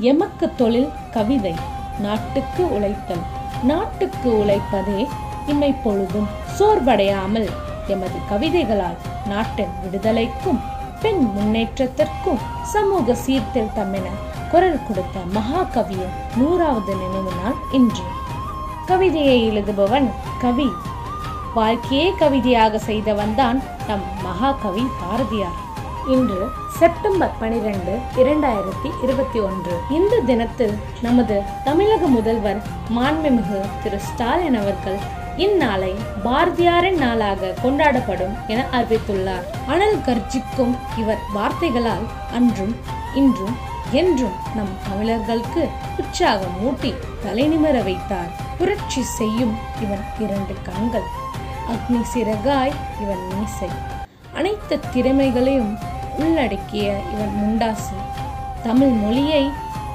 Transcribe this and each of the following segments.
எமக்கு தொழில் கவிதை. நாட்டுக்கு உழைத்தல். நாட்டுக்கு உழைப்பதே இம்மை பொழுதும். சோர்வடையாமல் எமது கவிதைகளால் நாட்டின் விடுதலைக்கும் பெண் முன்னேற்றத்திற்கும் சமூக சீர்திருத்தம் என குரல் கொடுத்த மகாகவியின் நூறாவது நினைவு நாள் இன்று. கவிதையை எழுதுபவன் கவி. வாழ்க்கையே கவிதையாக செய்தவன் தான் நம் மகாகவி பாரதியார். இன்று செப்டம்பர் பனிரெண்டு இரண்டாயிரத்தி இருபத்தி ஒன்று. இந்த தினத்தில் நமது தமிழக முதல்வர் மாண்புமிகு திரு ஸ்டாலின் அவர்கள் இந்நாளை பாரதியாரின் நாளாக கொண்டாடப்படும் என அறிவித்துள்ளார். அனல் கர்ஜிக்கும் இவர் வார்த்தைகளால் அன்றும் இன்றும் என்றும் நம் தமிழர்களுக்கு உற்சாகம் ஊட்டி தலைநிமிர வைத்தார். புரட்சி செய்யும் இவன் இரண்டு கண்கள் அக்னி சிறகாய் இவன் மீசை. அனைத்து திறமைகளையும் உள்ளடக்கிய இவன் முண்டாசு. தமிழ் மொழியை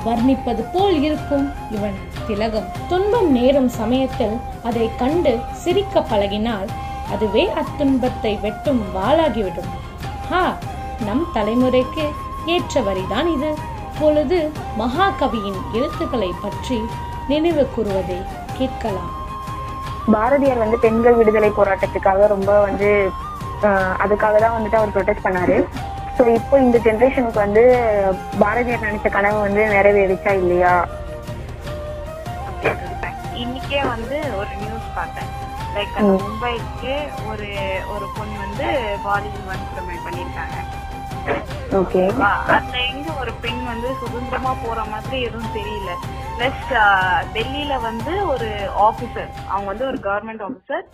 வர்ணிப்பது போல் இருக்கும் இவன் திலகம். துன்பம் நேரும் சமயத்தில் அதை கண்டு சிரிக்க பழகினால் அதுவே அத்துன்பத்தை வெட்டும் வாளாகிவிடும். ஹா நம் தலைமுறைக்கு ஏற்ற வரிதான் இது. பொழுது மகாகவியின் எழுத்துக்களை பற்றி நினைவு கூறுவதை கேட்கலாம். பாரதியார் வந்து பெண்கள் விடுதலை போராட்டத்துக்காக ரொம்ப வந்து அதுக்காக தான் வந்துட்டு அவர் ப்ரொடெஸ்ட் பண்ணாரு. ஸோ இப்போ இந்த ஜென்ரேஷனுக்கு வந்து பாரதியார் நினைச்ச கனவு வந்து நிறைவேறிச்சா இல்லையா? இன்னைக்கே வந்து ஒரு நியூஸ் பார்த்தேன். லைக். மும்பைக்கு ஒரு ஒரு பொண்ணு வந்து பாலிவுட் வன்கொடுமை பண்ணியிருக்காங்க. ஓகே. அதுல எங்க ஒரு பெண் வந்து சுதந்திரமா போற மாதிரி எதுவும் தெரியல. பிளஸ் டெல்லியில வந்து ஒரு ஆபீசர் அவங்க வந்து ஒரு government officer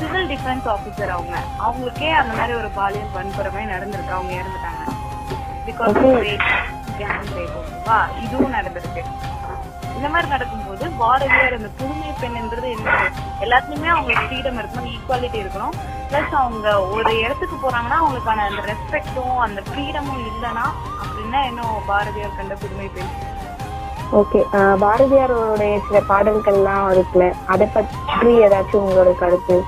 civil defence officer அவங்க. அவங்களுக்கே அந்த மாதிரி ஒரு பாலியல் வன்கொடுமை நடந்திருக்கு. அவங்க இறந்துட்டாங்க. பிகாஸ் வா இதுவும் நடந்திருக்கு. இந்த மாதிரி நடக்கும்போது பாரதியார் அந்த புதுமை பெண்ன்றது என்ன? எல்லாத்துலயுமே அவங்களுக்கு ஃப்ரீடம் இருக்கணும் ஈக்குவாலிட்டி இருக்கணும். பிளஸ் அவங்க ஒரு இடத்துக்கு போறாங்கன்னா அவங்களுக்கான அந்த ரெஸ்பெக்டும் அந்த ஃப்ரீடமும் இல்லைன்னா அப்படின்னா இன்னும் பாரதியார் கண்ட புதுமை பெண்? ஓகே பாரதியாரோடைய சில பாடல்கள்லாம் இருக்குல்ல. அதை பற்றி ஏதாச்சும் உங்களோட கருத்து?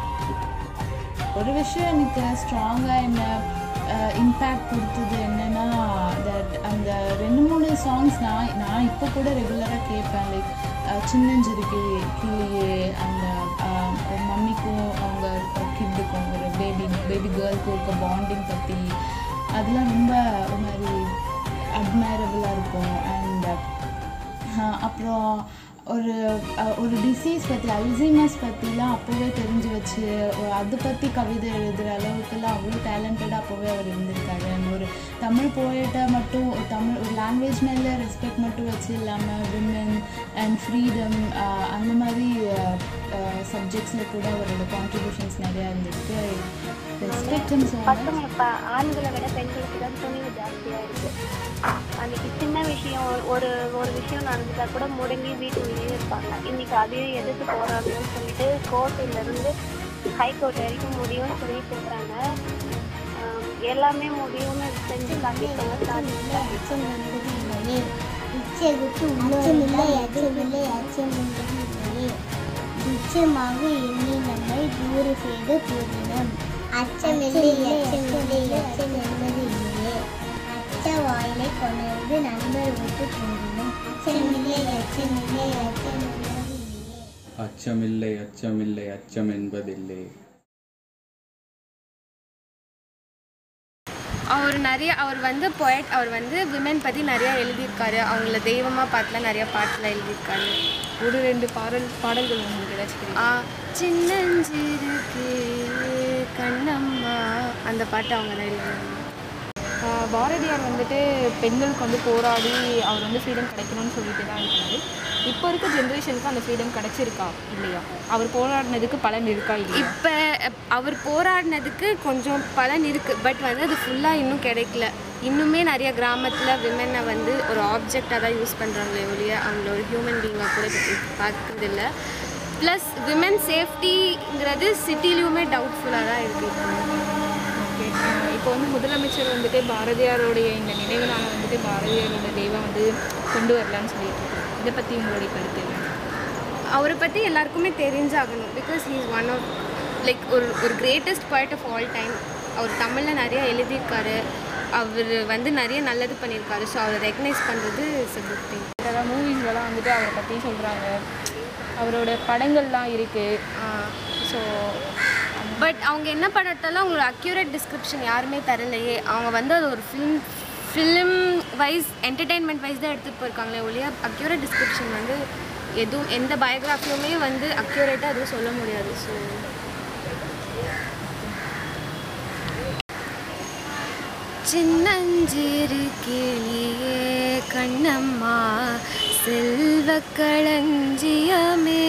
ஒரு விஷயம் எனக்கு ஸ்ட்ராங்காக என்ன இம்பேக்ட் கொடுத்தது என்னன்னா தட் அந்த ரெண்டு மூணு சாங்ஸ் நான் நான் இப்போ கூட ரெகுலராக கேட்பேன் லைக் சின்னஞ்சிருக்கி கிளியே அந்த மம்மிக்கும் அவங்க கிட்டுக்கும் ஒரு பேபி பேபி கேர்ளுக்கும் இருக்க பாண்டிங் பற்றி அதெல்லாம் ரொம்ப ஒரு மாதிரி அட்மைரபிளாக இருக்கும். அண்ட் அப்புறம் ஒரு ஒரு டிசீஸ் பற்றி அல்சைமஸ் பற்றிலாம் அப்போவே தெரிஞ்சு வச்சு அதை பற்றி கவிதை எழுதுகிற அளவுக்குலாம் அவ்வளோ டேலண்டடாக அப்போவே அவர் இருந்திருக்காரு. And ஒரு தமிழ் போயிட்டை மட்டும் லாங்குவேஜ் மேலே ரெஸ்பெக்ட் மட்டும் வச்சு இல்லாமல் விமன் அண்ட் ஃப்ரீடம் அந்த மாதிரி சப்ஜெக்ட்ஸில் கூட அவரோட கான்ட்ரிபியூஷன்ஸ் நிறையா இருந்திருக்கு. ரெஸ்பெக்ட்னு இப்போ ஆண்களை விட பெண்களுக்கு தான் துணிவு ஜாஸ்தியாக இருக்குது அன்னைக்கு சின்ன விஷயம் ஒரு- ஒரு விஷயம் நடந்துட்டா கூட முடங்கி வீட்டுக்குள்ளேயே இருப்பாங்க. இன்னைக்கு அதையும் எதிர்த்து போராடணும்னு சொல்லிட்டு கோர்ட்டிலேருந்து ஹைகோர்ட் வரைக்கும் முடியும்னு சொல்லிட்டு இருக்காங்க எல்லாமே முடியும்னு செஞ்சு என்பது இல்லையே நிச்சயத்துக்கு உள்ளோரில்லை அச்சமில்லை அச்சம் என்பது இல்லையே நிச்சயமாக எண்ணி நம்மை தூர செய்து கூறினோம் அச்சமில்லை அச்சமில்லை அச்சம் என்பது இல்லையே அச்ச வாயிலை கொணர்ந்து நண்பர் விட்டு கூறினோம் அச்சமில்லை அச்சமில்லை அச்சம் என்பது இல்லையே அச்சமில்லை அச்சமில்லை அச்சம் என்பதில்லை. அவர் நிறைய அவர் வந்து poet அவர் வந்து விமன் பற்றி நிறையா எழுதியிருக்காரு. அவங்கள தெய்வமாக பார்த்துலாம் நிறையா பாட்டுலாம் எழுதியிருக்காரு. ஒரு ரெண்டு பாடல் பாடல்கள் உங்களுக்கு ஏதாச்சும் ஆ, சின்னஞ்சிறு கண்ணம்மா. அந்த பாட்டு அவங்க தான் எழுதினாங்க பாரதியார் வந்துட்டு பெண்களுக்கு வந்து போராடி அவர் வந்து ஃப்ரீடம் கிடைக்கணும்னு சொல்லிட்டு தான் இருக்காரு இப்போ இருக்க ஜென்ரேஷனுக்கு அந்த ஃப்ரீடம் கிடைச்சிருக்கா? இல்லையா? அவர் போராடினதுக்கு பலன் இருக்கா இல்லையா? இப்போ அவர் போராடினதுக்கு கொஞ்சம் பலன் இருக்குது பட் வந்து அது ஃபுல்லாக இன்னும் கிடைக்கல. இன்னுமே நிறைய கிராமத்தில் விமனை வந்து ஒரு ஆப்ஜெக்டாக தான் யூஸ் பண்ணுறாங்களே ஒழிய அவங்கள ஒரு ஹியூமன் பீங்காக கூட பார்க்குறது இல்லை ப்ளஸ் விமன் சேஃப்டிங்கிறது சிட்டிலையுமே டவுட்ஃபுல்லாக தான் இருக்குது ஓகே இப்போ வந்து முதலமைச்சர் வந்துட்டு பாரதியாருடைய இந்த நினைவு நாளை வந்துட்டு பாரதியாரோட தெய்வம் வந்து கொண்டு வரலான்னு சொல்லிட்டு இருக்காரு இதை பற்றி உங்களுடைய கருத்து என்ன? அவரை பற்றி எல்லாருக்குமே தெரிஞ்சாகணும். Because he is one of like ஒரு ஒரு greatest poet of all time அவர் தமிழில் நிறையா எழுதியிருக்காரு. அவர் வந்து நிறைய நல்லது பண்ணியிருக்காரு. ஸோ அவரை ரெக்கனைஸ் பண்ணுறது a good thing. நிறைய மூவிஸ்லலாம் வந்துட்டு அவரை பற்றி சொல்கிறாங்க அவரோட படங்கள்லாம் இருக்குது ஸோ பட் அவங்க என்ன படம் அவங்களோட அக்யூரேட் டிஸ்கிரிப்ஷன் யாருமே தரலையே அவங்க வந்து அது ஒரு film film wise entertainment wise தான் எடுத்துகிட்டு போயிருக்காங்களே ஒழிய அக்யூரேட் டிஸ்கிரிப்ஷன் வந்து எதுவும் எந்த பயோகிராஃபியுமே வந்து அக்யூரேட்டாக எதுவும் சொல்ல முடியாது ஸோ சின்னஞ்சிறு கிளியே கண்ணம்மா செல்வ களஞ்சியமே.